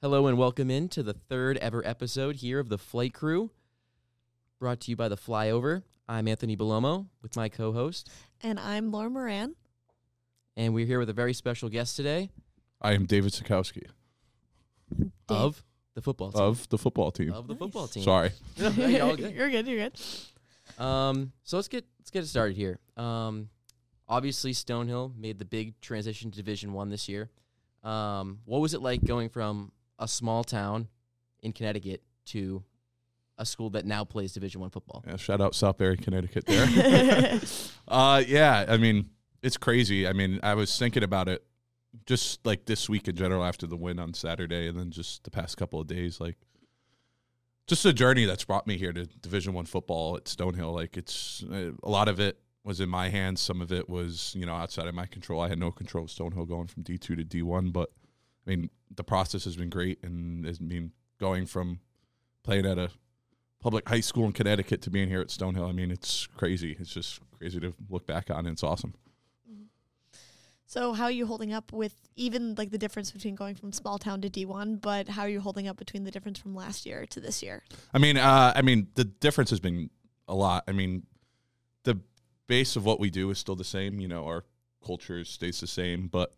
Hello and welcome in to the third ever episode here of the Flight Crew, brought to you by the Flyover. I'm Anthony Bellomo with my co-host, And I'm Lauren Moran. and we're here with a very special guest today I am David Satkowski of the football team. of the football team. Of the football team. Sorry. No, you're all good. You're good. You're good. Um, so let's get let's get it started here. Um, obviously Stonehill made the big transition to Division One this year. Um, what was it like going from a small town in Connecticut to a school that now plays Division One football? Yeah, shout out Southbury, Connecticut there. uh yeah, I mean, it's crazy. I mean, I was thinking about it just like this week in general after the win on Saturday and then just the past couple of days like just a journey that's brought me here to Division 1 football at Stonehill. Like it's uh, a lot of it was in my hands, some of it was, you know, outside of my control. I had no control of Stonehill going from D2 to D1, but I mean, the process has been great and I mean, going from playing at a public high school in Connecticut to being here at Stonehill. I mean, it's crazy. It's just crazy to look back on. And it's awesome. so, how are you holding up with even like the difference between going from small town to D1? But how are you holding up between the difference from last year to this year? I mean, uh, I mean, the difference has been a lot. I mean, the base of what we do is still the same. You know, our culture stays the same, but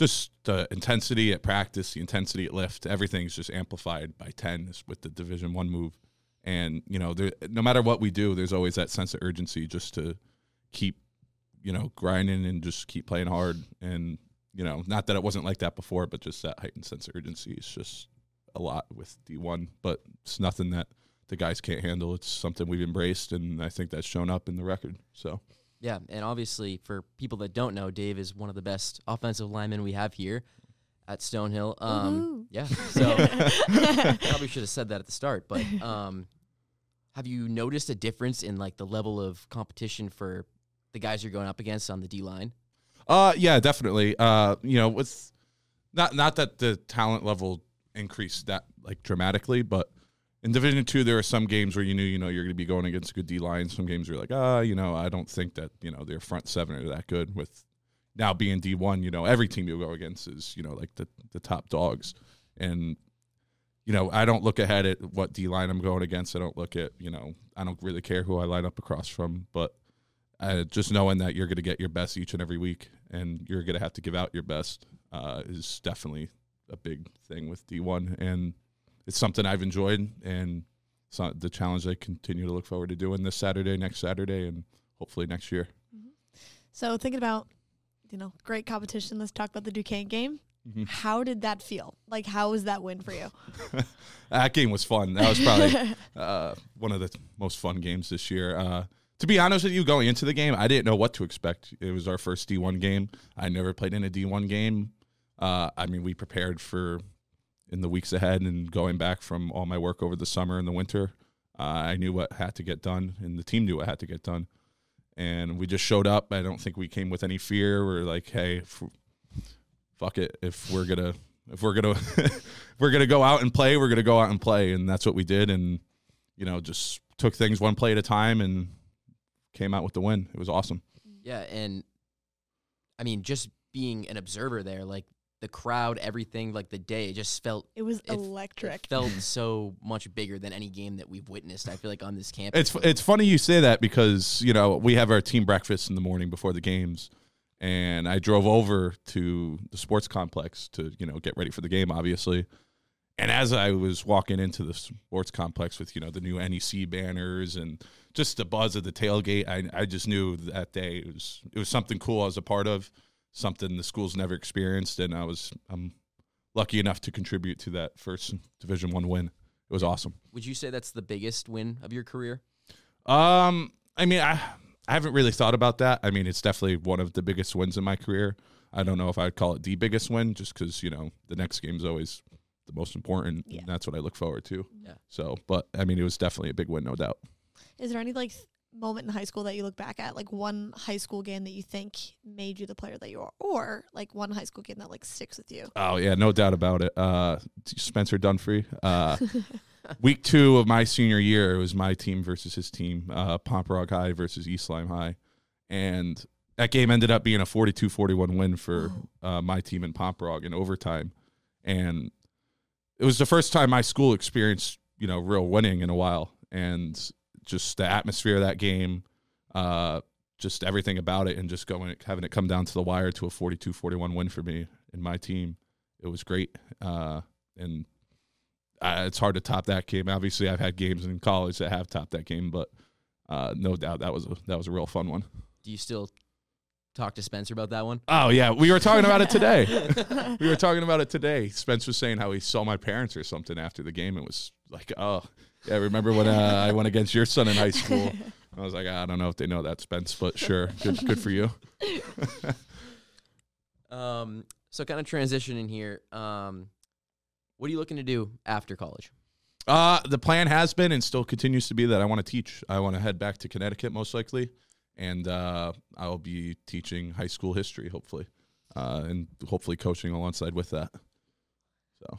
just the intensity at practice, the intensity at lift, everything's just amplified by ten with the Division One move. And you know, there, no matter what we do, there's always that sense of urgency just to keep, you know, grinding and just keep playing hard. And you know, not that it wasn't like that before, but just that heightened sense of urgency is just a lot with D1. But it's nothing that the guys can't handle. It's something we've embraced, and I think that's shown up in the record. So Yeah, and obviously for people that don't know, Dave is one of the best offensive linemen we have here at Stonehill. Um, Woohoo. yeah, so probably should have said that at the start. But um, have you noticed a difference in like the level of competition for the guys you're going up against on the D line? Uh yeah, definitely. Uh you know, with not not that the talent level increased that like dramatically, but in Division Two there are some games where you knew, you know, you're gonna be going against a good D line. Some games where you're like, ah, you know, I don't think that, you know, their front seven are that good with now being D one, you know, every team you go against is, you know, like the the top dogs. And you know, I don't look ahead at what D line I'm going against. I don't look at, you know, I don't really care who I line up across from, but uh, just knowing that you're going to get your best each and every week and you're going to have to give out your best uh, is definitely a big thing with D1. And it's something I've enjoyed and it's not the challenge I continue to look forward to doing this Saturday, next Saturday, and hopefully next year. So, thinking about you know great competition. Let's talk about the Duquesne game. Mhm. How did that feel? Like, how was that win for you? that game was fun. That was probably uh, one of the most fun games this year. Uh, to be honest with you, going into the game, I didn't know what to expect. It was our first D1 game. I never played in a D1 game. Uh, I mean, we prepared for in the weeks ahead and going back from all my work over the summer and the winter. Uh, I knew what had to get done, and the team knew what had to get done. And we just showed up. I don't think we came with any fear. We're like, hey, if, fuck it. If we're gonna, if we're gonna, if we're gonna go out and play, we're gonna go out and play, and that's what we did. And you know, just took things one play at a time and came out with the win. It was awesome. Yeah, and I mean, just being an observer there, like the crowd, everything, like the day, it just felt It was It- electric. it felt so much bigger than any game that we've witnessed. I feel like on this campus. It's it's funny you say that because you know we have our team breakfast in the morning before the games, and I drove over to the sports complex to you know get ready for the game, obviously. And as I was walking into the sports complex with you know the new NEC banners and just the buzz of the tailgate, I I just knew that day it was it was something cool I was a part of, something the school's never experienced, and I was I'm lucky enough to contribute to that first Division One win. It was awesome. Would you say that's the biggest win of your career? Um, I mean, I I haven't really thought about that. I mean, it's definitely one of the biggest wins in my career. I don't know if I'd call it the biggest win, just because you know the next game's always the most important. Yeah. And that's what I look forward to. Yeah. So, but I mean, it was definitely a big win, no doubt. Is there any like th- moment in high school that you look back at, like one high school game that you think made you the player that you are, or like one high school game that like sticks with you? Oh yeah, no doubt about it. Uh, Spencer Dunphy. Uh, week two of my senior year, it was my team versus his team, uh, Pomperaug High versus East Lyme High, and that game ended up being a 42-41 win for uh, my team in Pomperaug in overtime, and it was the first time my school experienced you know real winning in a while, and just the atmosphere of that game, uh, just everything about it, and just going having it come down to the wire to a 42-41 win for me and my team. It was great, uh, and uh, it's hard to top that game. Obviously, I've had games in college that have topped that game, but uh, no doubt that was a, that was a real fun one. Do you still talk to Spencer about that one? Oh yeah, we were talking about it today. we were talking about it today. Spence was saying how he saw my parents or something after the game and was like, "Oh, yeah, remember when uh, I went against your son in high school?" I was like, "I don't know if they know that, Spence, but sure, good, good for you." Um, so kind of transitioning here. Um, what are you looking to do after college? Uh, the plan has been and still continues to be that I want to teach. I want to head back to Connecticut most likely, and uh, I'll be teaching high school history hopefully, uh, and hopefully coaching alongside with that. So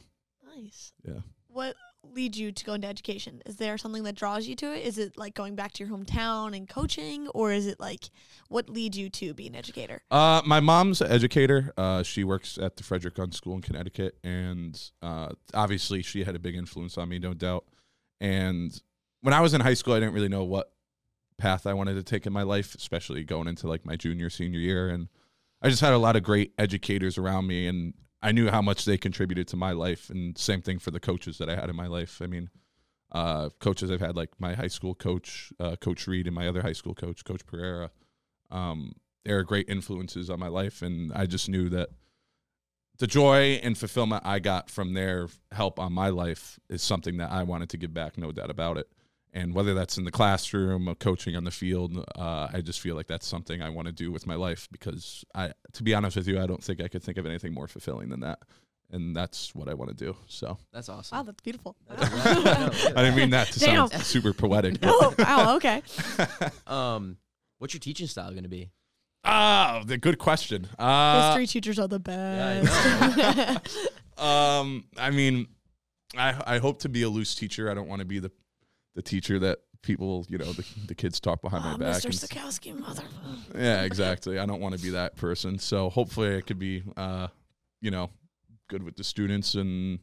nice. Yeah. What leads you to go into education? Is there something that draws you to it? Is it like going back to your hometown and coaching, or is it like what leads you to be an educator? Uh, my mom's an educator. Uh, she works at the Frederick Gunn School in Connecticut, and uh, obviously she had a big influence on me, no doubt. And when I was in high school, I didn't really know what path I wanted to take in my life, especially going into like my junior, senior year. And I just had a lot of great educators around me, and I knew how much they contributed to my life. And same thing for the coaches that I had in my life. I mean, uh, coaches I've had, like my high school coach, uh, Coach Reed, and my other high school coach, Coach Pereira. Um, they're great influences on my life, and I just knew that the joy and fulfillment I got from their help on my life is something that I wanted to give back, no doubt about it. And whether that's in the classroom or coaching on the field, uh, I just feel like that's something I want to do with my life because I, to be honest with you, I don't think I could think of anything more fulfilling than that. And that's what I want to do. So That's awesome. Wow, that's beautiful. That's right. No, yeah. I didn't mean that to Damn. sound super poetic. but- oh, wow. Okay. Um, what's your teaching style going to be? Ah, the good question. Uh, History teachers are the I best. Um, I mean, I I hope to be a loose teacher. I don't want to be the the teacher that people, you know, the, the kids talk behind my oh, back. Mr. and- Satkowski, mother. yeah, exactly. I don't want to be that person. So hopefully, I could be, uh, you know, good with the students and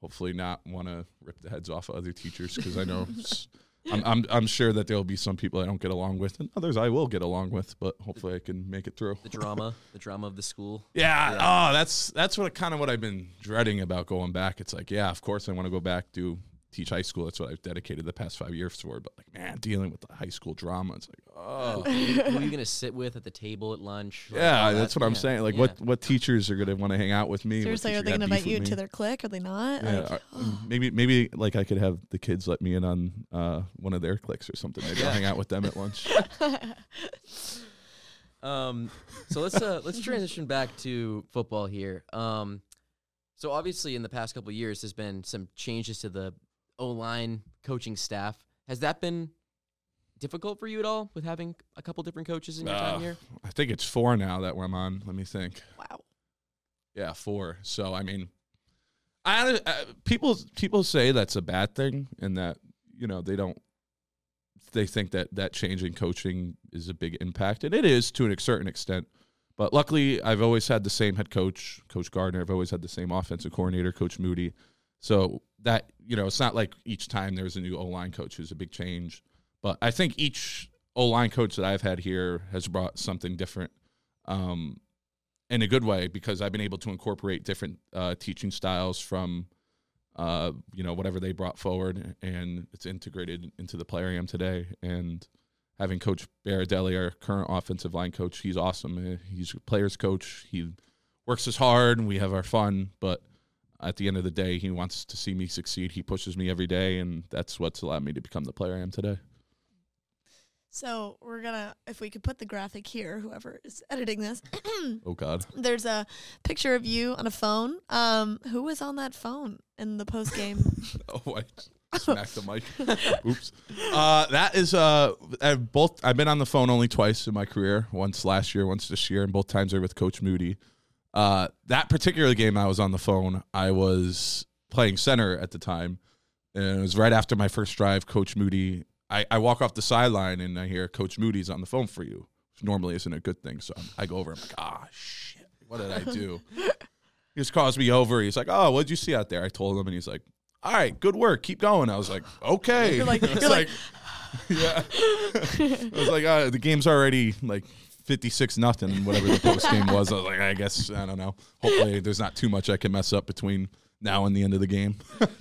hopefully not want to rip the heads off of other teachers because I know. s- I'm, I'm I'm sure that there'll be some people I don't get along with, and others I will get along with. But hopefully, I can make it through. The drama, the drama of the school. Yeah. Yeah. Oh, that's that's what kind of what I've been dreading about going back. It's like, yeah, of course I want to go back do teach high school. That's what I've dedicated the past five years for. But like, man, dealing with the high school drama, it's like, oh, Who, who are you going to sit with at the table at lunch? Like, yeah, all that's that? what I'm saying. Like, yeah. what what teachers are gonna want to hang out with me? What Seriously, are they got going to invite you with into me? their clique? Are they not? Yeah, Like, uh, maybe maybe like I could have the kids let me in on uh, one of their cliques or something. Maybe I'll hang out with them at lunch. Um, so let's uh, let's transition back to football here. Um, so obviously in the past couple of years, there's been some changes to the O line coaching staff. Has that been difficult for you at all with having a couple different coaches in your Uh, time here? I think it's four now that I'm on. Let me think. wow. Yeah, four. So I mean, I uh, people people say that's a bad thing, and that you know they don't. They think that that change in coaching is a big impact, and it is to a certain extent. But luckily, I've always had the same head coach, Coach Gardner. I've always had the same offensive coordinator, Coach Moody. So that you know, it's not like each time there's a new O line coach who's a big change. But I think each O line coach that I've had here has brought something different. Um, in a good way because I've been able to incorporate different uh, teaching styles from uh, you know whatever they brought forward, and it's integrated into the player I am today. And having Coach Baradelli, our current offensive line coach, he's awesome. Uh, He's a players coach. He works as hard, and we have our fun. But at the end of the day, he wants to see me succeed. He pushes me every day, and that's what's allowed me to become the player I am today. So we're gonna, if we could put the graphic here, whoever is editing this, Oh God. there's a picture of you on a phone. Um, who was on that phone in the post game? Oh, I smacked the mic. Oops. Uh, that is uh, I've both. I've been on the phone only twice in my career. Once last year, once this year, and both times are with Coach Moody. Uh, that particular game, I was on the phone. I was playing center at the time, and it was right after my first drive. Coach Moody. I, I walk off the sideline and I hear Coach Moody's on the phone for you. Which normally isn't a good thing. So I go over. I'm like, ah, shit. What did I do? he just calls me over. He's like, "Oh, what'd you see out there?" I told him, and he's like, "All right, good work. Keep going." I was like, "Okay." You're like- you're like- yeah. I was like, uh, "The game's already like." 56 nothing whatever the post game was i was like i guess i don't know hopefully there's not too much i can mess up between now and the end of the game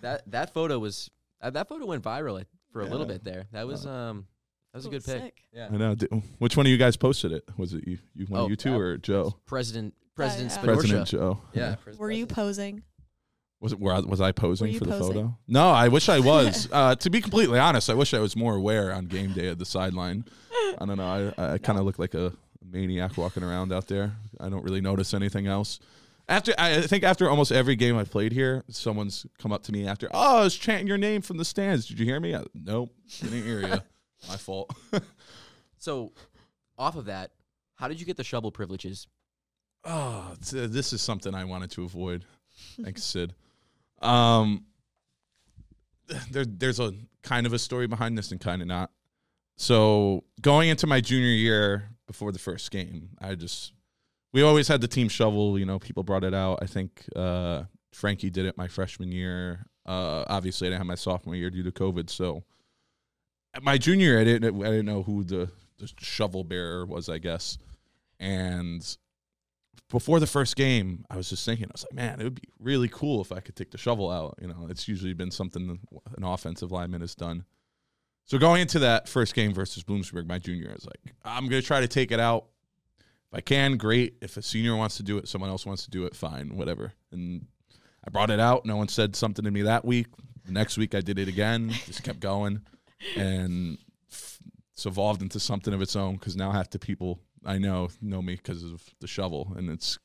That that photo was uh, that photo went viral for a little bit there. That was um that was a Cool, good pick. sick. Yeah. I know. Di- Which one of you guys posted it? Was it you? You one Oh, of you two uh, or Joe? President President yeah. Spinoza. President Joe. Yeah. Were you posing? Was it? Were I, was I posing for the posing? photo? No, I wish I was. uh, to be completely honest, I wish I was more aware on game day at the sideline. I don't know. I, I kind of look like a maniac walking around out there. I don't really notice anything else. After I think after almost every game I've played here, someone's come up to me after. Oh, I was chanting your name from the stands. Did you hear me? I, nope, didn't hear you. My fault. So, off of that, how did you get the shovel privileges? Oh, it's, uh, this is something I wanted to avoid. Thanks, Sid. Um, there, there's a kind of a story behind this and kind of not. So going into my junior year before the first game, I just we always had the team shovel. You know, people brought it out. I think uh, Frankie did it my freshman year. Uh, obviously, I didn't have my sophomore year due to COVID. So my junior, year, I didn't I didn't know who the, the shovel bearer was. I guess, and before the first game, I was just thinking, I was like, man, it would be really cool if I could take the shovel out. You know, it's usually been something an offensive lineman has done. So going into that first game versus Bloomsburg, my junior, I was like, I'm going to try to take it out. If I can, great. If a senior wants to do it, someone else wants to do it, fine, whatever. And I brought it out. No one said something to me that week. The next week, I did it again. Just kept going, and it's evolved into something of its own. Because now half the people I know know me because of the shovel, and it's.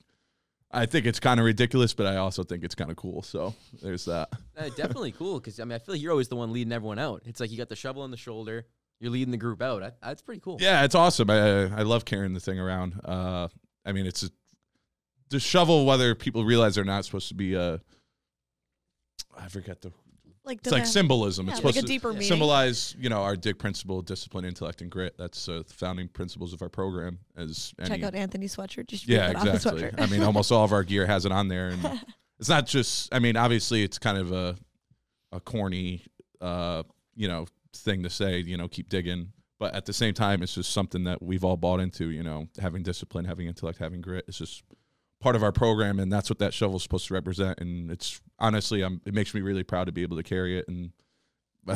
I think it's kind of ridiculous, but I also think it's kind of cool. So there's that. Uh, definitely cool because I mean I feel like you're always the one leading everyone out. It's like you got the shovel on the shoulder, you're leading the group out. I, that's pretty cool. Yeah, it's awesome. I I love carrying the thing around. Uh, I mean, it's a, the shovel. Whether people realize they're not supposed to be a. I forget the. Like It's like symbolism. yeah, it's like supposed a to deeper meaning. symbolize, you know, our dig principle, discipline, intellect, and grit. That's uh, the founding principles of our program. As Check any- out Anthony sweatshirt. Just yeah, exactly. I mean, almost all of our gear has it on there, and it's not just. I mean, obviously, it's kind of a a corny, uh, you know, thing to say. You know, keep digging, but at the same time, it's just something that we've all bought into. You know, having discipline, having intellect, having grit. It's just part of our program, and that's what that shovel's supposed to represent. And it's honestly, I'm, it makes me really proud to be able to carry it. And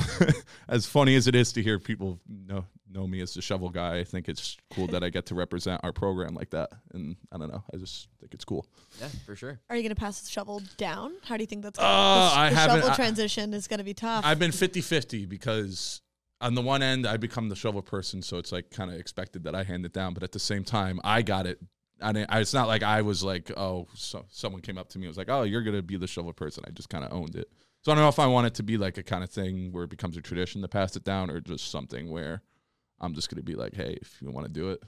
as funny as it is to hear people know know me as the shovel guy, I think it's cool that I get to represent our program like that. And I don't know, I just think it's cool. Yeah, for sure. Are you going to pass the shovel down? How do you think that's Uh, going? the, sh- I the haven't- shovel I- transition is going to be tough. I've been 50-50 because on the one end I become the shovel person, so it's like kind of expected that I hand it down, but at the same time I got it. I didn't, I, it's not like I was like, oh, so, someone came up to me and was like, oh, you're gonna be the shovel person. I just kind of owned it. So I don't know if I want it to be like a kind of thing where it becomes a tradition to pass it down, or just something where I'm just gonna be like, hey, if you want to do it,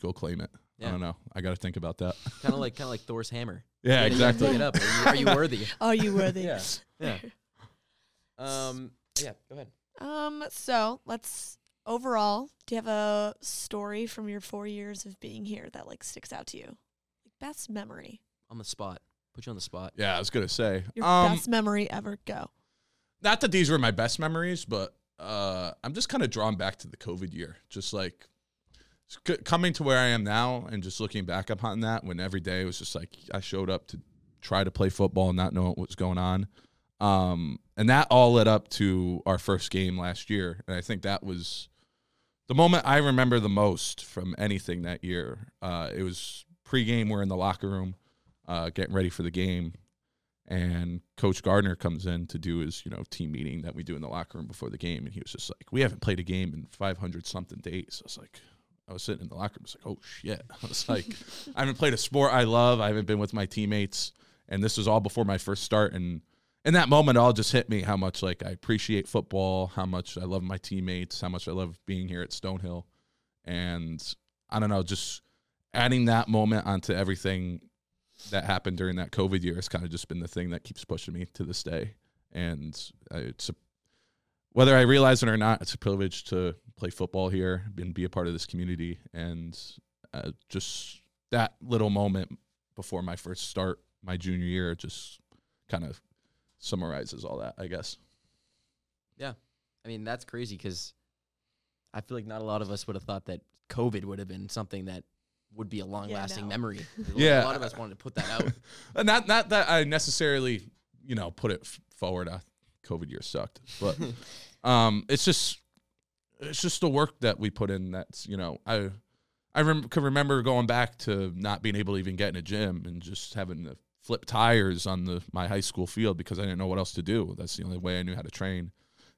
go claim it. I don't know. I got to think about that. Kind of like kind of like Thor's hammer. Yeah, You exactly. Pick it up. Are you, are you worthy? Are you worthy? yeah. Yeah. Um. Yeah. Go ahead. Um. So let's overall. Do you have a story from your four years of being here that like sticks out to you? Like best memory. On the spot. Put you on the spot. Yeah, I was gonna say. Your um, best memory ever. Go. not that these were my best memories, but uh, I'm just kind of drawn back to the COVID year. Just like c- coming to where I am now and just looking back upon that when every day was just like I showed up to try to play football and not know what was going on. Um, and that all led up to our first game last year. And I think that was the moment I remember the most from anything that year. Uh, it was pregame, we're in the locker room, uh, getting ready for the game and coach gardner comes in to do his you know team meeting that we do in the locker room before the game and he was just like we haven't played a game in 500 something days i was like i was sitting in the locker room I was like oh shit i was like i haven't played a sport i love i haven't been with my teammates and this was all before my first start and in that moment it all just hit me how much like i appreciate football how much i love my teammates how much i love being here at stonehill and i don't know just adding that moment onto everything that happened during that COVID year has kind of just been the thing that keeps pushing me to this day. And it's a, whether I realize it or not, it's a privilege to play football here and be a part of this community. And uh, just that little moment before my first start my junior year just kind of summarizes all that, I guess. Yeah. I mean, that's crazy because I feel like not a lot of us would have thought that COVID would have been something that would be a long lasting no. memory. Yeah. a lot of us wanted to put that out. Not not that I necessarily, you know, put it f- forward. Uh, COVID year sucked, but um, it's just it's just the work that we put in. That's you know, I I rem- can remember going back to not being able to even get in a gym and just having to flip tires on the my high school field because I didn't know what else to do. That's the only way I knew how to train.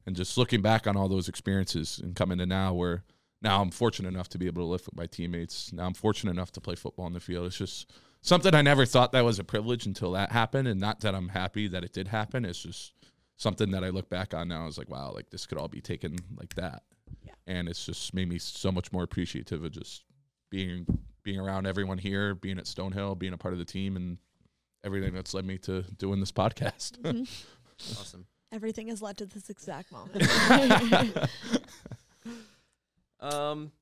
And just looking back on all those experiences and coming to now where now I'm fortunate enough to be able to live with my teammates. Now I'm fortunate enough to play football on the field. It's just something I never thought that was a privilege until that happened. And not that I'm happy that it did happen. It's just something that I look back on now. I was like, wow, like this could all be taken like that. Yeah. And it's just made me so much more appreciative of just being being around everyone here, being at Stonehill, being a part of the team, and everything that's led me to doing this podcast. Mhm. awesome. Everything has led to this exact moment. Um,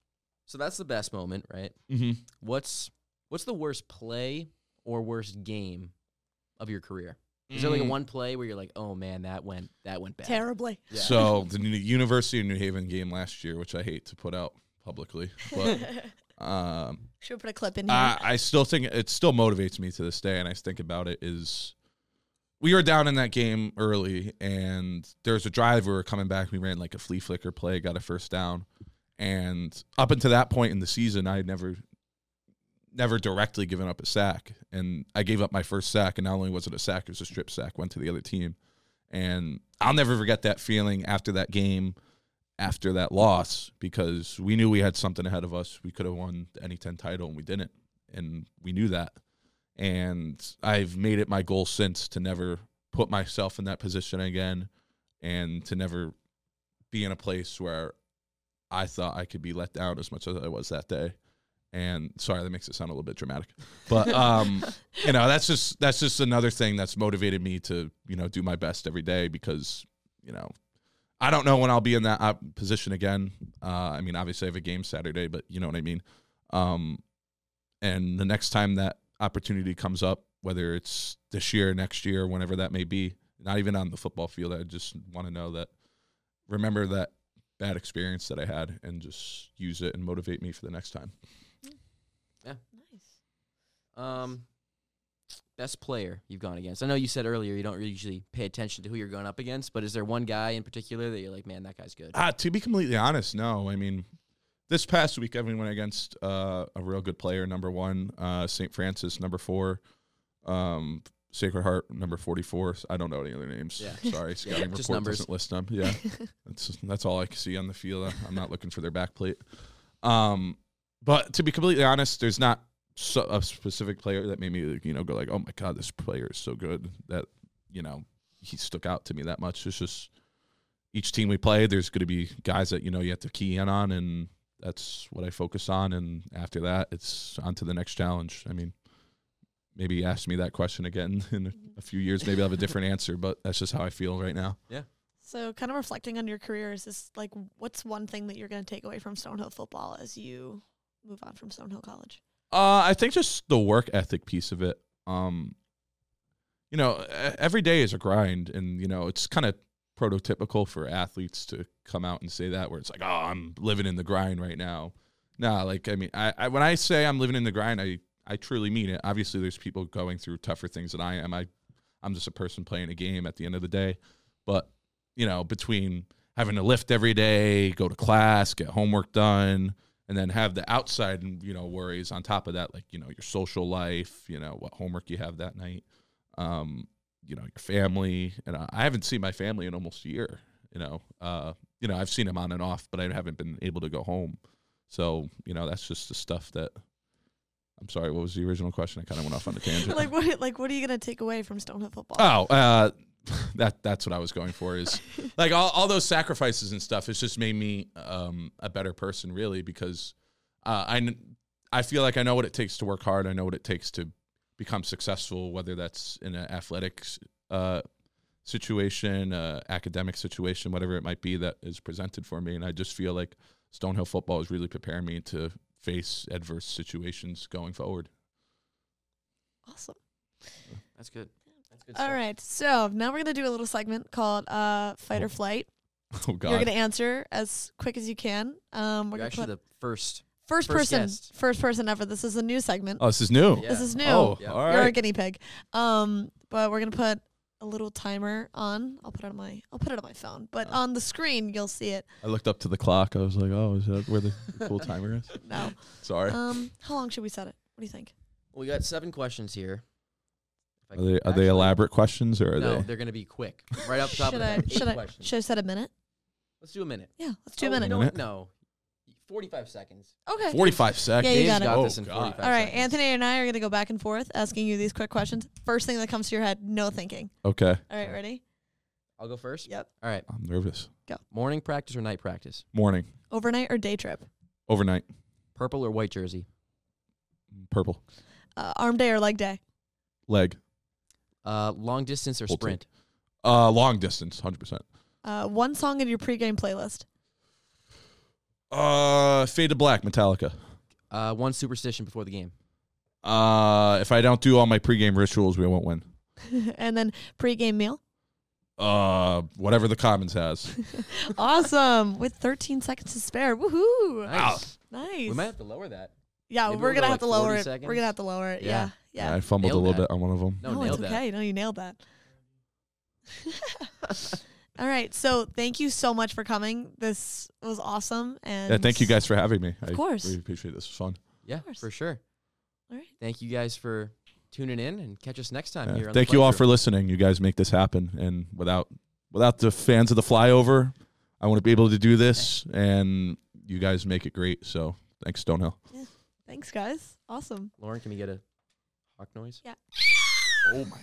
so that's the best moment, right? mm-hmm. What's what's the worst play or worst game of your career? Is there like Mm. a one play where you're like, oh man, that went that went bad? Terribly. Yeah. So the University of New Haven game last year, which I hate to put out publicly, but um, Should we put a clip in here? I, I still think it still motivates me to this day, and I think about it is we were down in that game early, and there's a drive we were coming back. We ran like a flea flicker play, got a first down, and up until that point in the season, I had never never directly given up a sack, and I gave up my first sack, and not only was it a sack, it was a strip sack, went to the other team, and I'll never forget that feeling after that game after that loss because we knew we had something ahead of us. We could have won NE-10 title and we didn't. And we knew that. And I've made it my goal since to never put myself in that position again and to never be in a place where I thought I could be let down as much as I was that day. And sorry, that makes it sound a little bit dramatic. But um, you know, that's just that's just another thing that's motivated me to, you know, do my best every day because, you know, I don't know when I'll be in that uh, position again. Uh, I mean, obviously I have a game Saturday, but you know what I mean. Um, and the next time that opportunity comes up, whether it's this year, next year, whenever that may be, not even on the football field, I just want to know that, remember that bad experience that I had, and just use it and motivate me for the next time. Yeah. Nice. Um, best player you've gone against. I know you said earlier you don't really usually pay attention to who you're going up against, but is there one guy in particular that you're like, man, that guy's good? Uh, to be completely honest, no. I mean, this past week, I went against uh, a real good player, number one, uh, St. Francis, number four, um, Sacred Heart, number 44. I don't know any other names. Yeah. Sorry, scouting just report numbers. doesn't list them. Yeah, that's that's all I can see on the field. I'm not looking for their back plate. Um, but to be completely honest, there's not so, a specific player that made me, you know, go like, oh my god, this player is so good that you know he stuck out to me that much. It's just each team we play, there's going to be guys that you know you have to key in on, and that's what I focus on. And after that, it's on to the next challenge. I mean, maybe ask me that question again in a, a few years. Maybe I'll have a different answer, but that's just how I feel right now. Yeah. So, kind of reflecting on your career, is this like what's one thing that you're going to take away from Stonehill football as you move on from Stonehill College? Uh, I think just the work ethic piece of it. Um, you know, every day is a grind, and you know it's kind of prototypical for athletes to come out and say that, where it's like, "Oh, I'm living in the grind right now." Nah, like I mean, I, I when I say I'm living in the grind, I I truly mean it. Obviously, there's people going through tougher things than I am. I I'm just a person playing a game at the end of the day, but you know, between having to lift every day, go to class, get homework done, and then have the outside and you know worries on top of that like you know your social life you know what homework you have that night um you know your family and I- i haven't seen my family in almost a year you know uh you know i've seen them on and off but i haven't been able to go home so you know that's just the stuff that i'm sorry what was the original question i kind of went off on a tangent like what? Like what are you going to take away from Stonehill football? Oh, uh, that that's what I was going for. Is like all, all those sacrifices and stuff. It's just made me um, a better person, really, because uh, I I feel like I know what it takes to work hard. I know what it takes to become successful, whether that's in an athletics uh, situation, uh, academic situation, whatever it might be that is presented for me. And I just feel like Stonehill football is really preparing me to face adverse situations going forward. Awesome. That's good. That's good. All stuff. right. So now we're gonna do a little segment called uh, fight or Oh, flight. Oh God. You're gonna answer as quick as you can. Um, we're You're gonna actually put the first. first, first person, guest. first person ever. This is a new segment. oh, this is new. Yeah. This is new. Oh, Yeah. all You're a right. guinea pig. Um, but we're gonna put a little timer on. I'll put it on my. I'll put it on my phone. But Oh. on the screen, you'll see it. I looked up to the clock. I was like, oh, is that where the cool timer is? No. Sorry. Um, how long should we set it? What do you think? We got seven questions here. If I Are can- they are actually- they elaborate questions or are No, they? they're going to be quick. Right up top should of the I? head. Should I? Should I set a minute? Let's do a minute. Yeah, let's do a Oh, minute. Minute? what? No. 45 seconds. Okay. Forty-five seconds. Yeah, you got it. got Oh, this in God. 45 All right, seconds. Anthony and I are gonna go back and forth asking you these quick questions. First thing that comes to your head, no thinking. Okay. All right, ready? I'll go first. Yep. All right. I'm nervous. Go. Morning practice or night practice? Morning. Overnight or day trip? Overnight. Purple or white jersey? Purple. Uh, arm day or leg day? Leg. Uh, long distance or Full tilt. sprint? Uh, long distance. Hundred percent. Uh, one song in your pregame playlist. Uh, Fade to Black. Metallica. Uh, one superstition before the game. Uh, if I don't do all my pregame rituals, we won't win. and then pregame meal. Uh, whatever the Commons has. awesome. With 13 seconds to spare. Woohoo. Nice. Nice. We might have to lower that. yeah, maybe we're we'll gonna go have to lower 40 it. We're seconds. gonna have to lower it. Yeah. Yeah. Yeah. I fumbled Nailed a little that. bit on one of them. No, it's nailed that. okay. No, you nailed that. All right. So thank you so much for coming. This was awesome. And Yeah, thank you guys for having me. I course. really appreciate this. It was fun. Yeah, course. for sure. All right. Thank you guys for tuning in and catch us next time Yeah. here. On Thank the you all Flight for listening. You guys make this happen, and without without the fans of the flyover, I wouldn't be able to do this, and you guys make it great. So thanks, Stonehill. Thanks, guys. Awesome. Lauren, can we get a hawk noise? Yeah. Oh my